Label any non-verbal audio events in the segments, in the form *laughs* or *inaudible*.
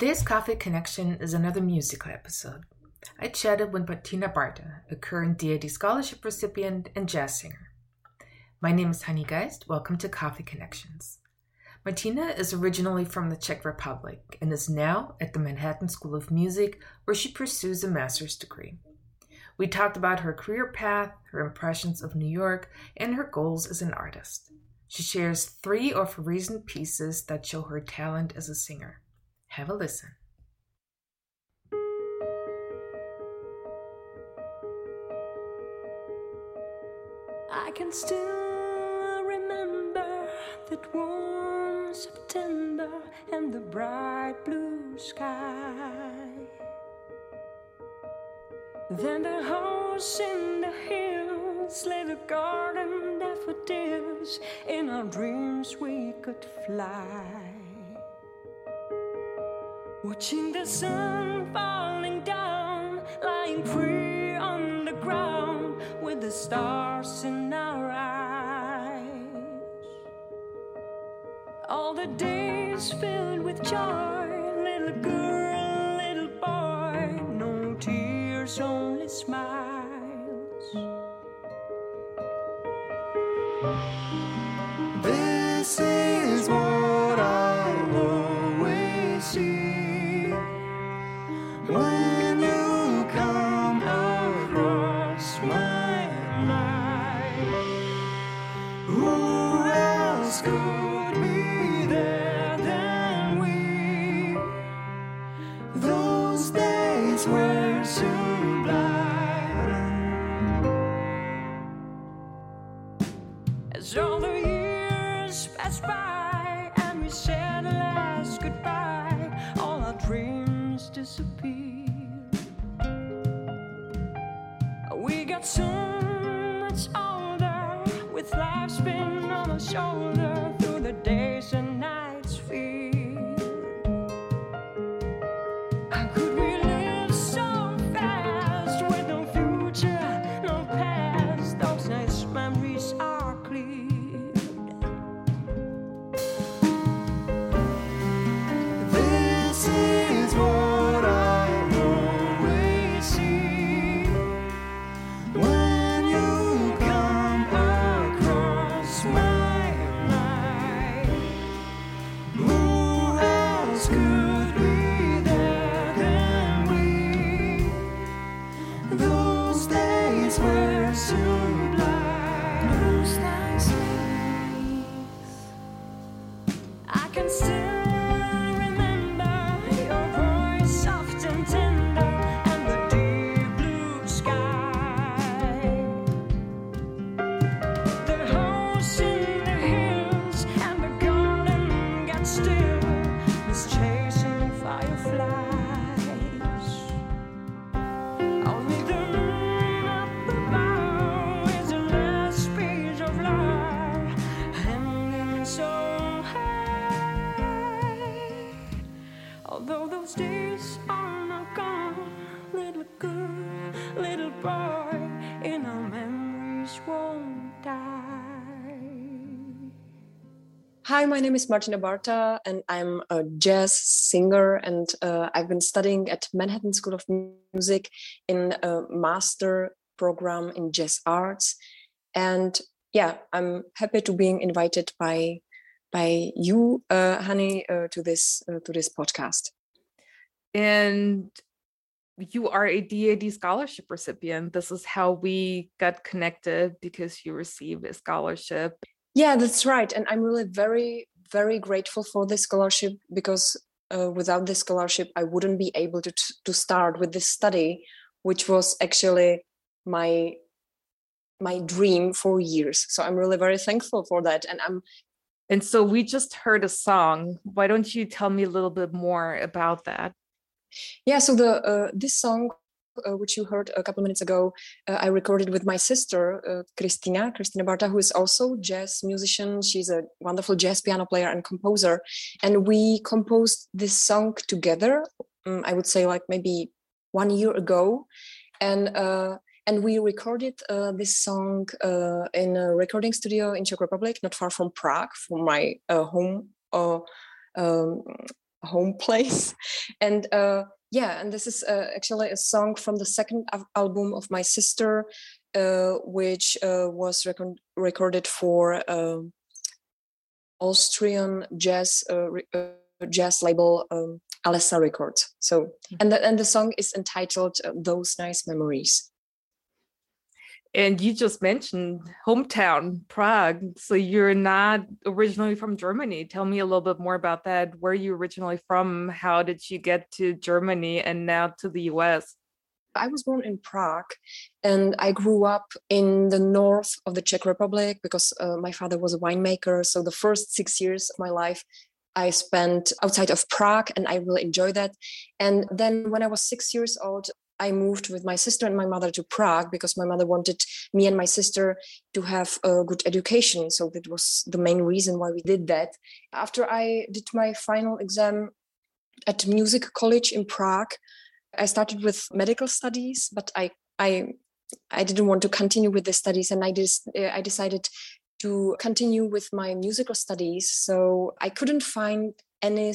Today's Coffee Connection is another musical episode. I chatted with Martina Barta, a current DAAD scholarship recipient and jazz singer. My name is Honey Geist. Welcome to Coffee Connections. Martina is originally from the Czech Republic and is now at the Manhattan School of Music, where she pursues a master's degree. We talked about her career path, her impressions of New York, and her goals as an artist. She shares three of her recent pieces that show her talent as a singer. Have a listen. I can still remember that warm September and the bright blue sky. Then the house in the hills, little garden daffodils. In our dreams, we could fly. Watching the sun falling down, lying free on the ground with the stars in our eyes. All the days filled with joy, Hi, my name is Martina Barta, and I'm a jazz singer. And uh, I've been studying at Manhattan School of Music in a master program in jazz arts. And yeah, I'm happy to being invited by by you, uh, Honey, uh, to this uh, to this podcast. And you are a DAAD scholarship recipient. This is how we got connected because you received a scholarship. Yeah, that's right. And I'm really very, very grateful for this scholarship because uh, without this scholarship, I wouldn't be able to, to start with this study, which was actually my my dream for years. So I'm really very thankful for that. And I'm And so we just heard a song. Why don't you tell me a little bit more about that? yeah. So the uh, this song, uh, which you heard a couple minutes ago, uh, I recorded with my sister uh, Christina, Christina Barta, who is also jazz musician. She's a wonderful jazz piano player and composer, and we composed this song together. um, I would say like maybe one year ago, and uh, and we recorded uh, this song uh, in a recording studio in Czech Republic, not far from Prague, from my uh, home uh, um, home place. And uh, yeah, and this is uh, actually a song from the second al- album of my sister, uh, which uh, was recon- recorded for um Austrian jazz uh, uh, jazz label um, Alessa Records. So, and the, and the song is entitled uh, "Those Nice Memories." And you just mentioned hometown, Prague. So you're not originally from Germany. Tell me a little bit more about that. Where are you originally from? How did you get to Germany and now to the US? I was born in Prague and I grew up in the north of the Czech Republic because uh, my father was a winemaker. So the first six years of my life I spent outside of Prague and I really enjoyed that. And then when I was six years old, I moved with my sister and my mother to Prague because my mother wanted me and my sister to have a good education. So that was the main reason why we did that. After I did my final exam at music college in Prague, I started with medical studies, but I I I didn't want to continue with the studies, and I just I decided to continue with my musical studies. So I couldn't find any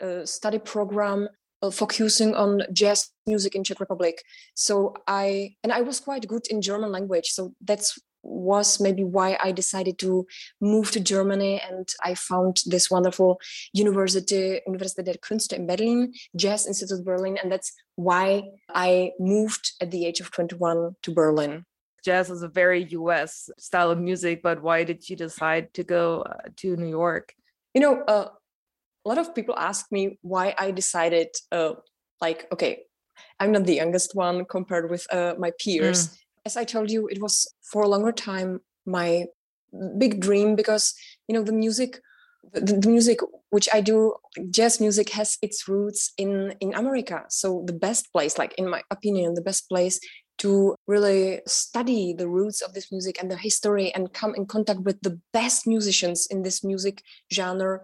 uh, study program uh, focusing on jazz music in Czech Republic. So I and I was quite good in German language. So that's was maybe why I decided to move to Germany and I found this wonderful university, Universität der Künste in Berlin, Jazz Institute Berlin, and that's why I moved at the age of 21 to Berlin. Jazz is a very US style of music, but why did you decide to go uh, to New York? You know, uh, a lot of people ask me why I decided, uh, like, okay, I'm not the youngest one compared with uh, my peers. Mm. As I told you, it was for a longer time my big dream because you know the music, the, the music which I do, jazz music has its roots in in America. So the best place, like in my opinion, the best place to really study the roots of this music and the history and come in contact with the best musicians in this music genre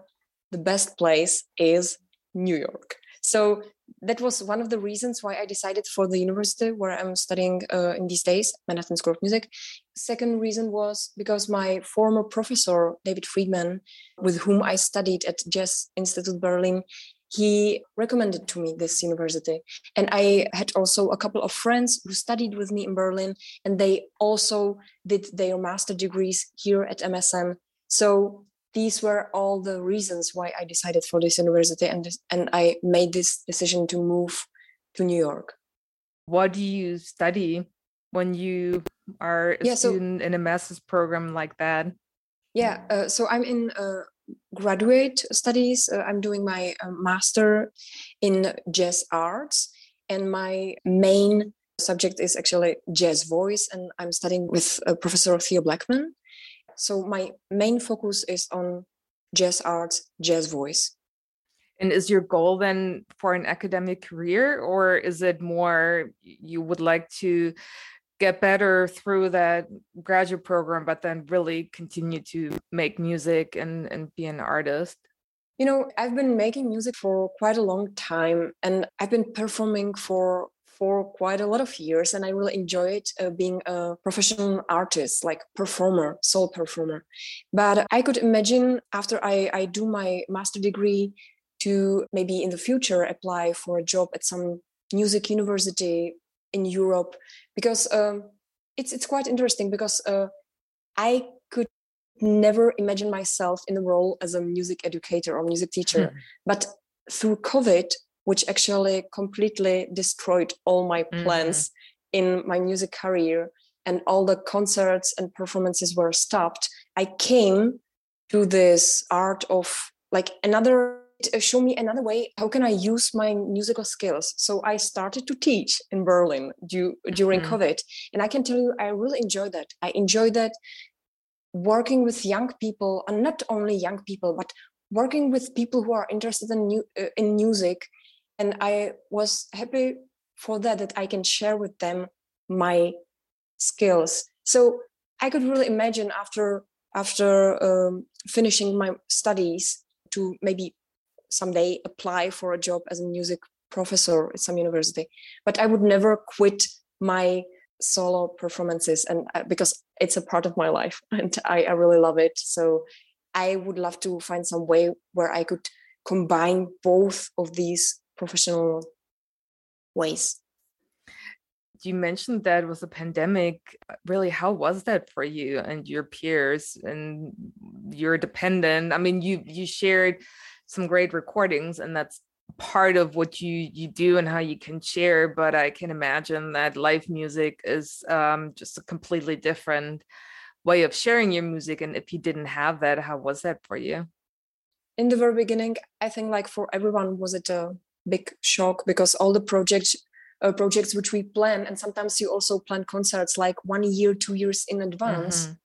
the best place is New York. So that was one of the reasons why I decided for the university where I'm studying uh, in these days, Manhattan School of Music. Second reason was because my former professor, David Friedman, with whom I studied at Jazz Institute Berlin, he recommended to me this university. And I had also a couple of friends who studied with me in Berlin, and they also did their master degrees here at MSM. So these were all the reasons why I decided for this university and and I made this decision to move to New York. What do you study when you are a Yeah, so- student in a master's program like that? Yeah, uh, so I'm in uh, graduate studies. Uh, I'm doing my uh, master in jazz arts, and my main subject is actually jazz voice, and I'm studying with uh, Professor Theo Bleckmann. So my main focus is on jazz arts, jazz voice. And is your goal then for an academic career, or is it more you would like to get better through that graduate program, but then really continue to make music and, and be an artist? You know, I've been making music for quite a long time, and I've been performing for for quite a lot of years, and I really enjoyed uh, being a professional artist, like performer, soul performer. But I could imagine after I, I do my master degree to maybe in the future apply for a job at some music university in Europe, because um, it's it's quite interesting because uh, I could never imagine myself in the role as a music educator or music teacher, but through COVID, which actually completely destroyed all my plans in my music career and all the concerts and performances were stopped. I came to this art of like another uh, show me another way how can i use my musical skills? So i started to teach in berlin due, during Mhm. covid and i can tell you i really enjoy that. I enjoy that working with young people and not only young people but working with people who are interested in new, uh, in music and i was happy for that that i can share with them my skills. So i could really imagine after after um, finishing my studies to maybe someday apply for a job as a music professor at some university. But i would never quit my solo performances and uh, because it's a part of my life *laughs* and I, I really love it. So i would love to find some way where i could combine both of these professional ways. You mentioned that with a pandemic. Really how was that for you and your peers and your dependent? I mean you you shared some great recordings and that's part of what you you do and how you can share but i can imagine that live music is um, just a completely different way of sharing your music and if you didn't have that how was that for you? In the very beginning i think like for everyone was it a big shock because all the projects uh, projects which we plan and sometimes you also plan concerts like one year two years in advance Mhm.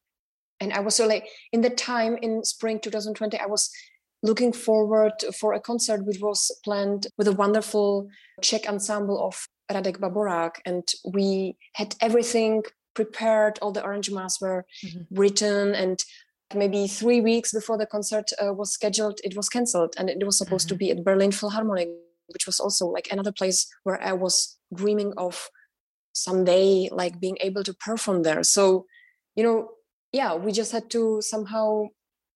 and i was so like in the time in spring 2020 i was looking forward for a concert which was planned with a wonderful czech ensemble of radek baborak and we had everything prepared all the arrangements were Mhm. written and maybe three weeks before the concert uh, was scheduled it was cancelled and it was supposed to be at berlin philharmonic which was also like another place where i was dreaming of someday like being able to perform there. So you know yeah we just had to somehow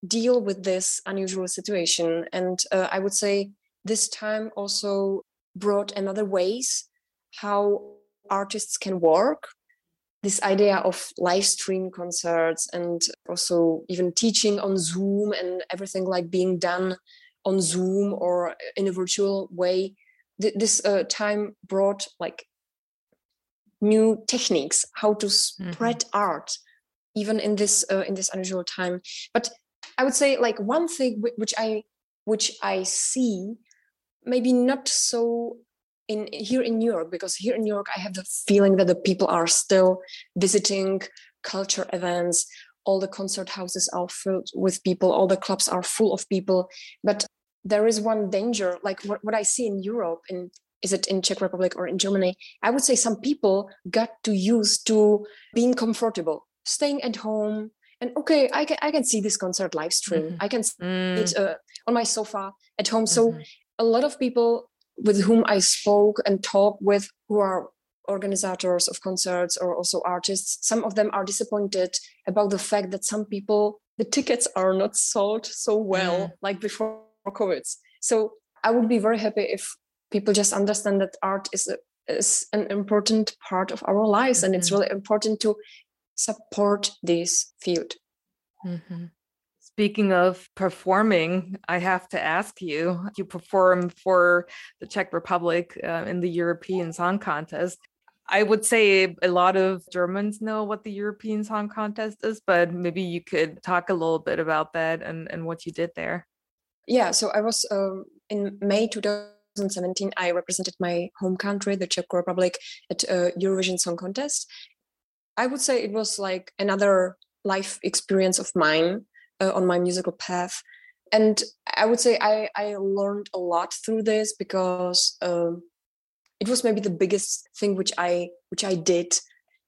deal with this unusual situation. And uh, i would say this time also brought another ways how artists can work. This idea of live stream concerts and also even teaching on zoom and everything like being done on zoom or in a virtual way Th- this uh, time brought like new techniques how to spread art even in this uh, in this unusual time. But i would say like one thing whi- which i which i see maybe not so in here in new york because here in new york i have the feeling that the people are still visiting culture events. All the concert houses are filled with people. All the clubs are full of people. But there is one danger like what, what i see in europe in is it in czech republic or in germany i would say some people got too used to being comfortable staying at home and okay i can, I can see this concert live stream Mhm. i can see Mm, it uh, on my sofa at home so mhm. a lot of people with whom I spoke and talked with who are organizers of concerts or also artists, some of them are disappointed about the fact that some people, the tickets are not sold so well Mm. like before COVID. So I would be very happy if people just understand that art is, a, is an important part of our lives and it's Mhm. really important to support this field. Mhm. Speaking of performing, I have to ask you, you perform for the Czech Republic uh, in the European Song Contest. I would say a lot of Germans know what the European Song Contest is, but maybe you could talk a little bit about that and, and what you did there. Yeah, so I was um, in May 2017. I represented my home country, the Czech Republic, at a Eurovision Song Contest. I would say it was like another life experience of mine uh, on my musical path, and I would say I I learned a lot through this because um, it was maybe the biggest thing which I which I did.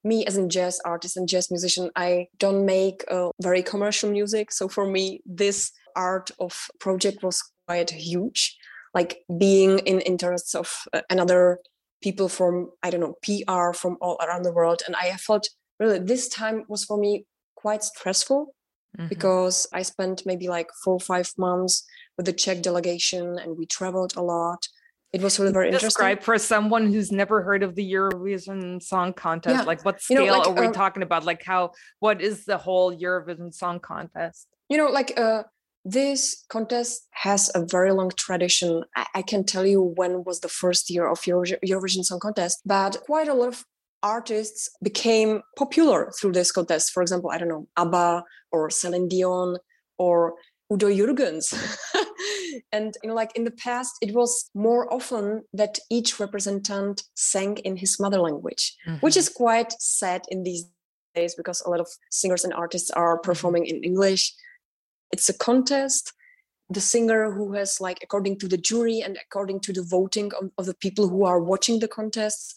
Me as a jazz artist and jazz musician, I don't make uh, very commercial music. So for me, this art of project was quite huge. Like being in interests of uh, another people from I don't know PR from all around the world, and I felt really this time was for me quite stressful Mhm. because I spent maybe like four or five months with the Czech delegation, and we traveled a lot. It was really very interesting. Describe for someone who's never heard of the Eurovision Song Contest, Yeah, like what you scale know, like, are we um, talking about? Like how, what is the whole Eurovision Song Contest? you know like uh, this contest has a very long tradition. I, I can tell you when was the first year of Euro- eurovision song contest but quite a lot of artists became popular through this contest. For example i don't know abba or celine dion or udo jürgens. *laughs* And you know like in the past it was more often that each representant sang in his mother language which Mhm. is quite sad in these days because a lot of singers and artists are performing in english it's a contest. The singer who has like according to the jury and according to the voting of, of the people who are watching the contests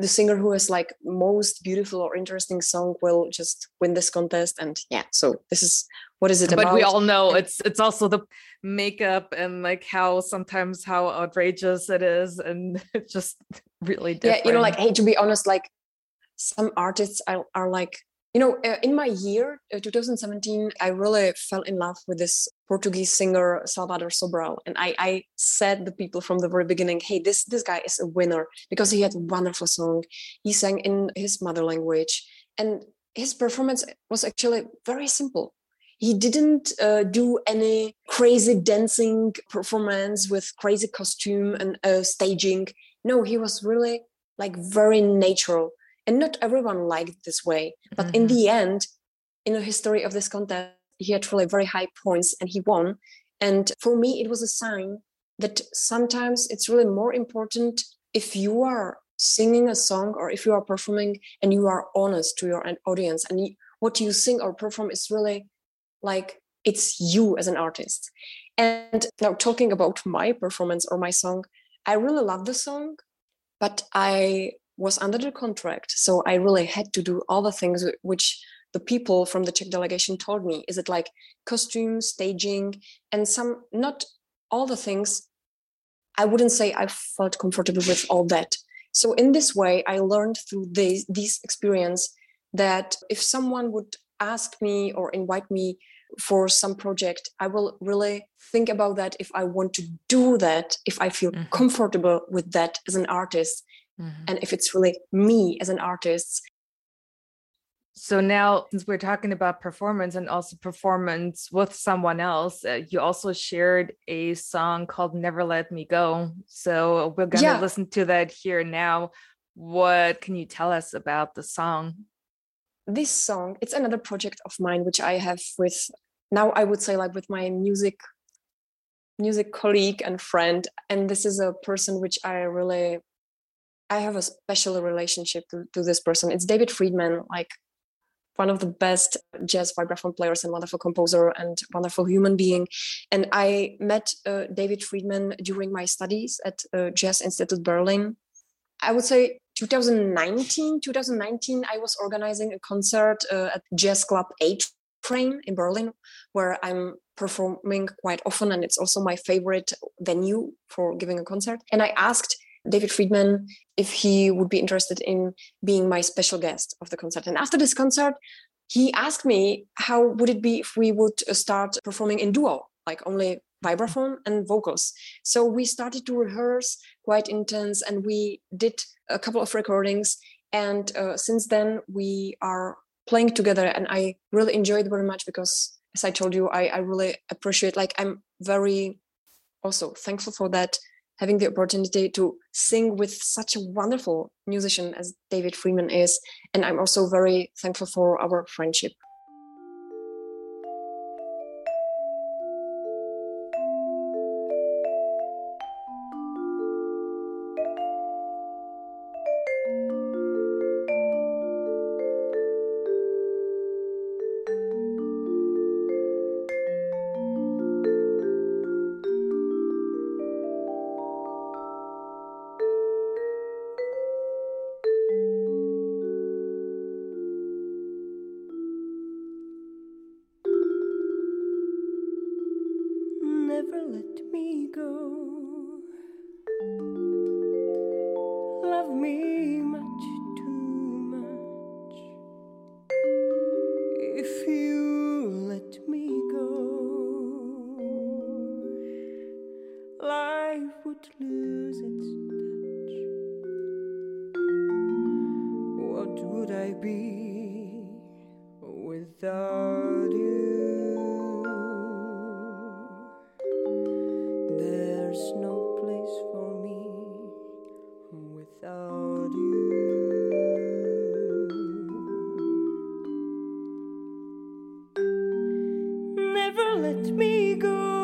the singer who has like most beautiful or interesting song will just win this contest. And yeah so this is what is it but about? we all know it's it's also the makeup and like how sometimes how outrageous it is and *laughs* it's just really different. yeah you know like hey to be honest like some artists are, are like You know, uh, in my year, uh, 2017, I really fell in love with this Portuguese singer Salvador Sobral, and I, I said the people from the very beginning, "Hey, this this guy is a winner because he had wonderful song. He sang in his mother language, and his performance was actually very simple. He didn't uh, do any crazy dancing performance with crazy costume and uh, staging. No, he was really like very natural and not everyone liked this way but mm-hmm. in the end in the history of this contest he had really very high points and he won and for me it was a sign that sometimes it's really more important if you are singing a song or if you are performing and you are honest to your audience and you, what you sing or perform is really like it's you as an artist and now talking about my performance or my song i really love the song but I was under the contract. So I really had to do all the things which the people from the Czech delegation told me. Is it like costume, staging, and some, not all the things. I wouldn't say I felt comfortable with all that. So in this way, I learned through this, this experience that if someone would ask me or invite me for some project, I will really think about that if I want to do that, if I feel mm-hmm. comfortable with that as an artist, mm-hmm. and if it's really me as an artist. So now, since we're talking about performance and also performance with someone else, uh, you also shared a song called "Never Let Me Go." So we're gonna yeah. listen to that here now. What can you tell us about the song? this song it's another project of mine which i have with now i would say like with my music music colleague and friend and this is a person which i really i have a special relationship to, to this person. It's david friedman like one of the best jazz vibraphone players and wonderful composer and wonderful human being. And i met uh, david friedman during my studies at uh, jazz institute berlin. I would say 2019 2019 i was organizing a concert uh, at jazz club a train in berlin where i'm performing quite often and it's also my favorite venue for giving a concert. And i asked david friedman if he would be interested in being my special guest of the concert. And after this concert he asked me how would it be if we would uh, start performing in duo like only vibraphone and vocals. So we started to rehearse quite intense and we did a couple of recordings. And uh, since then we are playing together and i really enjoy it very much because as i told you I, I really appreciate like i'm very also thankful for that having the opportunity to sing with such a wonderful musician as david Friedman is. And i'm also very thankful for our friendship we go.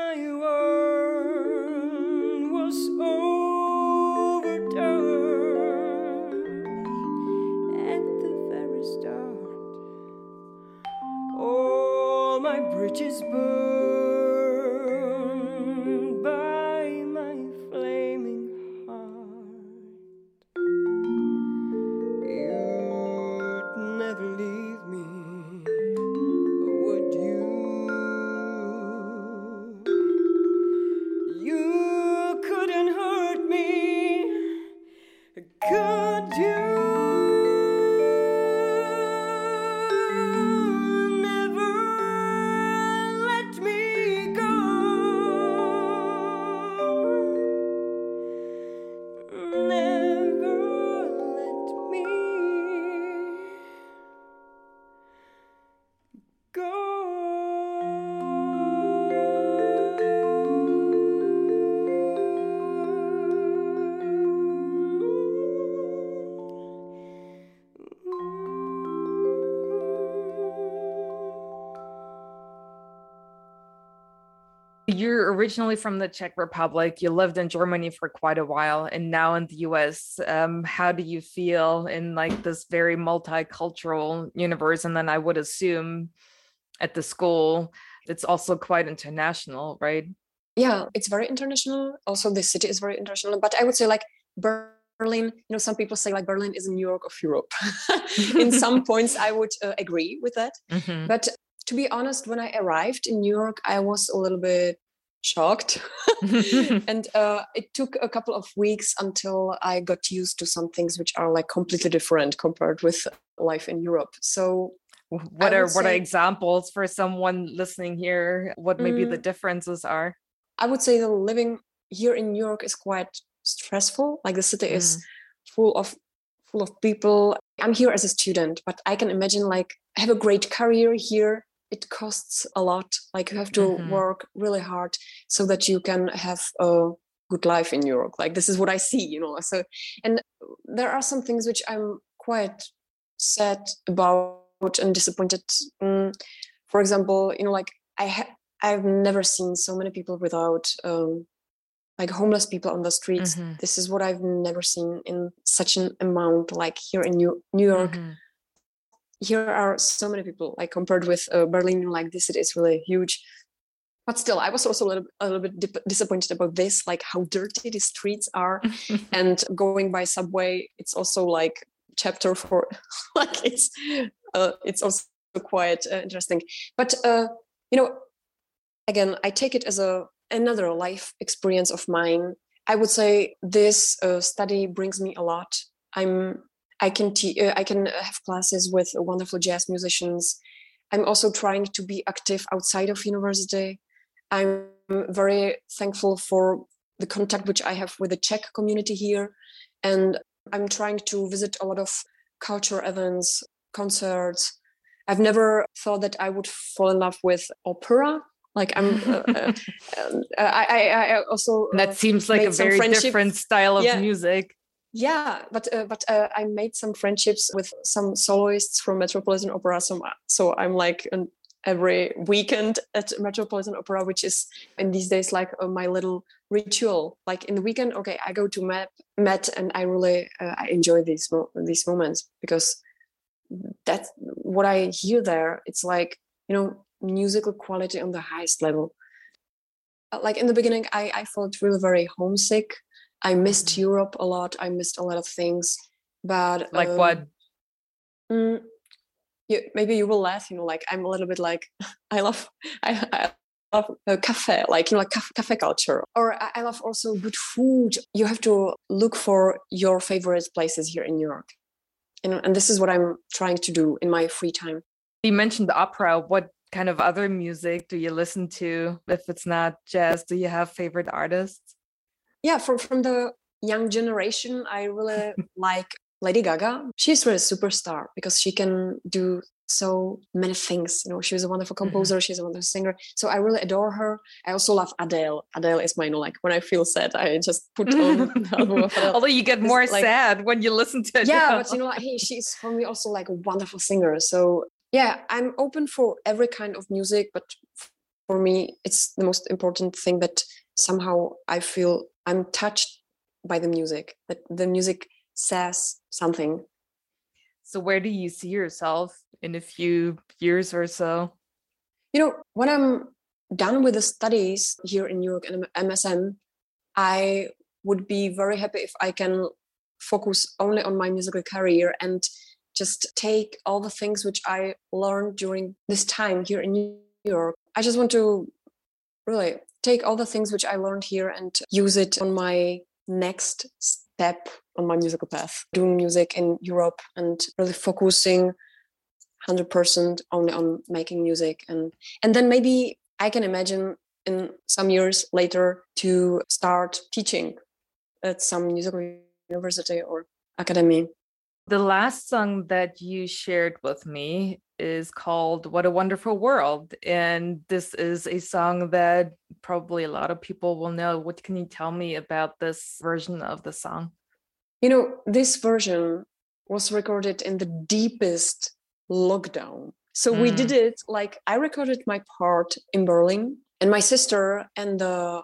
My You're originally from the Czech Republic. You lived in Germany for quite a while, and now in the US. Um, how do you feel in like this very multicultural universe? And then I would assume at the school, it's also quite international, right? yeah it's very international also the city is very international but i would say like berlin you know some people say like berlin is a new york of europe *laughs* in some *laughs* points i would uh, agree with that Mhm. but to be honest when i arrived in new york i was a little bit shocked *laughs* and uh, it took a couple of weeks until i got used to some things which are like completely different compared with life in europe so what are what are examples for someone listening here? What maybe the Mm. differences are? i would say the living here in new york is quite stressful like the city is full of full of people i'm here as a student but i can imagine like have a great career here it costs a lot like you have to Mhm. work really hard so that you can have a good life in new york like this is what i see you know so and there are some things which i'm quite sad about and disappointed. Mm, for example, you know, like I ha- I've never seen so many people without um, like homeless people on the streets. Mhm. This is what I've never seen in such an amount. Like here in New New York, Mhm. Here are so many people. Like compared with uh, Berlin, like this city is really huge. But still, I was also a little, a little bit dip- disappointed about this, like how dirty the streets are. *laughs* and going by subway, it's also like chapter for, *laughs* like it's, uh, it's also quite uh, interesting. But uh, you know, again, I take it as a another life experience of mine. I would say this uh, study brings me a lot. I'm I can te- uh, I can have classes with wonderful jazz musicians. I'm also trying to be active outside of university. I'm very thankful for the contact which I have with the Czech community here, and I'm trying to visit a lot of culture events, concerts. I've never thought that I would fall in love with opera. Like I'm, uh, uh, *laughs* um, I, I, I also uh, that seems like a very different style of Yeah. music. Yeah but uh, but uh, i made some friendships with some soloists from metropolitan opera so, so i'm like an, every weekend at metropolitan opera which is in these days like uh, my little ritual. Like in the weekend okay i go to met met and i really uh, i enjoy these mo- these moments because that's what i hear there. It's like you know musical quality on the highest level. Uh, like in the beginning i i felt really very homesick I missed Mhm. Europe a lot. I missed a lot of things, but Like um, what? Mm, you, maybe you will laugh. You know, like I'm a little bit like *laughs* I love *laughs* I, I love uh, cafe, like you know, like cafe, cafe culture, or I, I love also good food. You have to look for your favorite places here in New York, and and this is what I'm trying to do in my free time. You mentioned the opera. What kind of other music do you listen to? If it's not jazz, do you have favorite artists? Yeah from from the young generation i really *laughs* like lady gaga she's really a superstar because she can do so many things you know she was a wonderful Mhm. composer she's a wonderful singer so i really adore her i also love adele adele is my you know like when i feel sad i just put *laughs* on the album of Adele. Although you get It's more like- sad when you listen to it. yeah but you know like, hey she's for me also like a wonderful singer so yeah i'm open for every kind of music but for me it's the most important thing that somehow i feel i'm touched by the music that the music says something So where do you see yourself in a few years or so? you know when i'm done with the studies here in new york and msm i would be very happy if i can focus only on my musical career and just take all the things which i learned during this time here in new york i just want to really take all the things which i learned here and use it on my next step on my musical path. Doing music in europe and really focusing 100% only on making music and and then maybe i can imagine in some years later to start teaching at some musical university or academy. The last song that you shared with me is called What a Wonderful World. And this is a song that probably a lot of people will know. What can you tell me about this version of the song? you know this version was recorded in the deepest lockdown so we did it like i recorded my part in berlin and my sister and the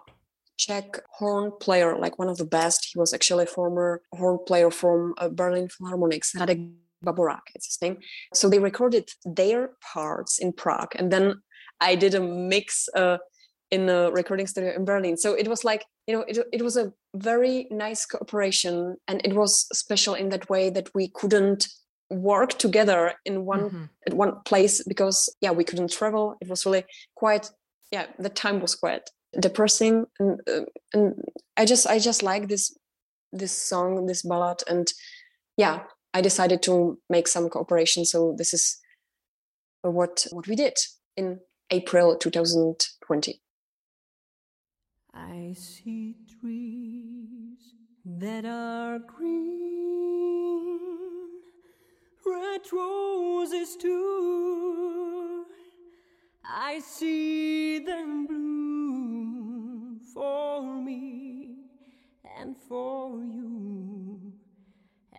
czech horn player like one of the best he was actually a former horn player from uh, berlin philharmonics radek baborak it's his name so they recorded their parts in prague and then i did a mix uh, in a recording studio in berlin. So it was like you know it, it was a very nice cooperation and it was special in that way that we couldn't work together in one Mhm. at one place because yeah we couldn't travel. It was really quite yeah the time was quite depressing and, uh, and i just i just like this this song this ballad and yeah i decided to make some cooperation so this is what what we did in april 2020 I see trees that are green, red roses too. I see them bloom for me and for you.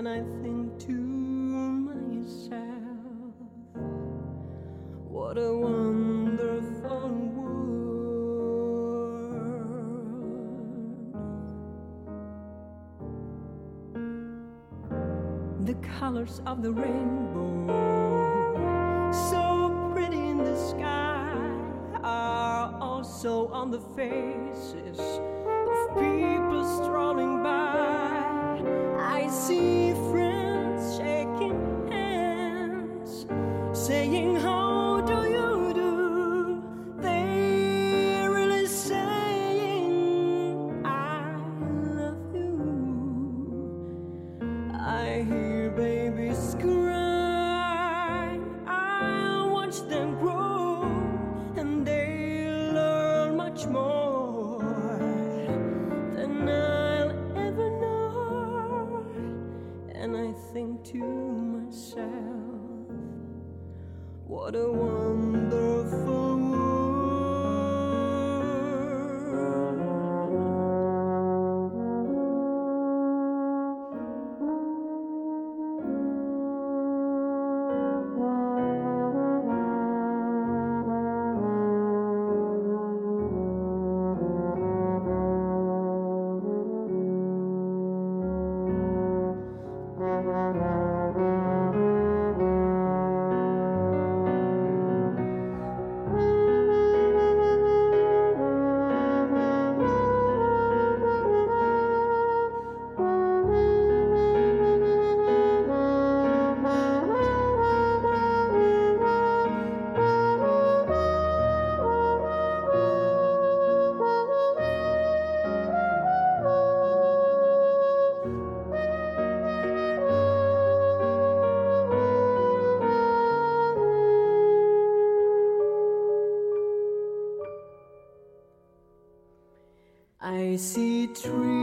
and I think to myself, what a wonderful world. The colors of the rainbow, so pretty in the sky, are also on the faces of people strolling by. I see saying, How do you do? They really saying, I love you. I hear see trees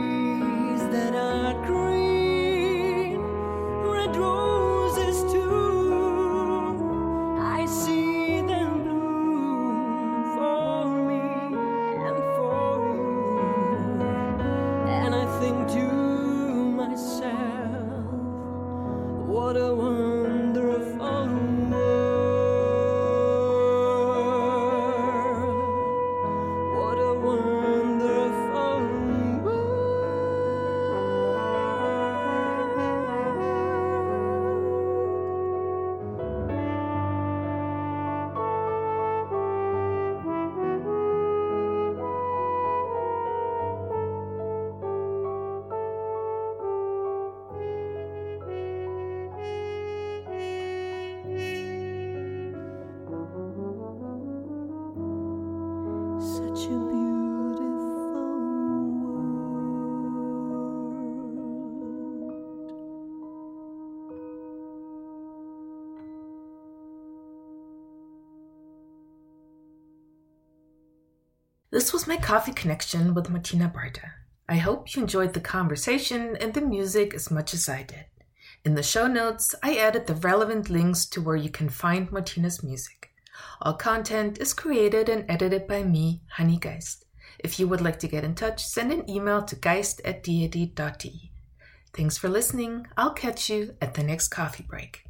my coffee connection with Martina Barta. I hope you enjoyed the conversation and the music as much as I did. In the show notes, I added the relevant links to where you can find Martina's music. All content is created and edited by me, Honey Geist. If you would like to get in touch, send an email to geist at. Thanks for listening. I'll catch you at the next coffee break.